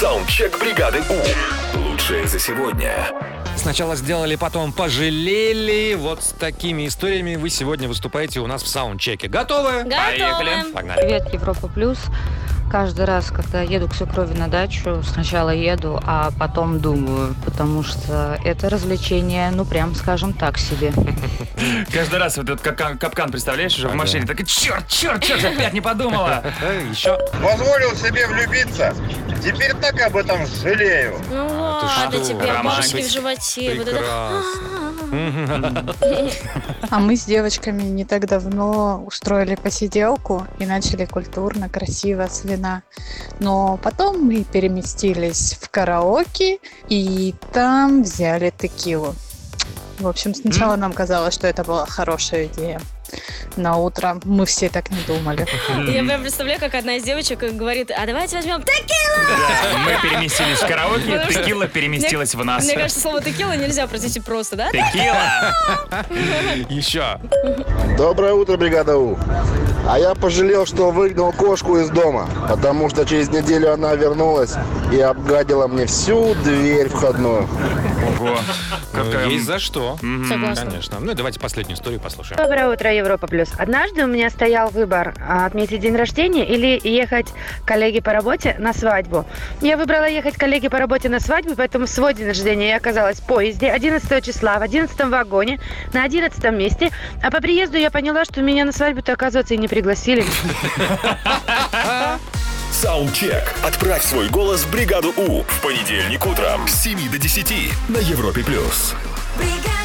Саундчек бригады У. Лучшее за сегодня. Сначала сделали, потом пожалели. Вот с такими историями вы сегодня выступаете у нас в саундчеке. Готовы? Готовы. Погнали. Привет, Европа Плюс. Каждый раз, когда еду к свекрови на дачу, сначала еду, а потом думаю, потому что это развлечение, ну, прям скажем так себе. Каждый раз вот этот капкан, капкан представляешь, уже в машине. Так, черт, черт, черт, опять не подумала. Еще. Позволил себе влюбиться. Теперь так об этом жалею. Ну ты ладно тебе, бабушки в животе. Вот это... Прекрасно. А мы с девочками не так давно устроили посиделку и начали культурно, красиво, с вина. Но потом мы переместились в караоке и там взяли текилу. В общем, сначала нам казалось, что это была хорошая идея. На утро мы все так не думали. Я прям представляю, как одна из девочек говорит, а давайте возьмем текила! Мы переместились в караоке, Потому что текила переместилась в нас. Мне кажется, слово текила нельзя произнести просто, да? Текила! Еще. Доброе утро, бригада У. А я пожалел, что выгнал кошку из дома, потому что через неделю она вернулась и обгадила мне всю дверь входную. Ого. Какая... Есть за что. Согласна. Конечно. Ну и давайте последнюю историю послушаем. Доброе утро, Европа Плюс. Однажды у меня стоял выбор а, отметить день рождения или ехать коллеге по работе на свадьбу. Я выбрала ехать коллеге по работе на свадьбу, поэтому в свой день рождения я оказалась в поезде 11 числа в 11 вагоне на 11 месте, а по приезду я поняла, что меня на свадьбу-то, оказывается, и не пригласили. Саундчек. Отправь свой голос в бригаду У. В понедельник утром с 7 до 10 на Европе+. плюс. бригада.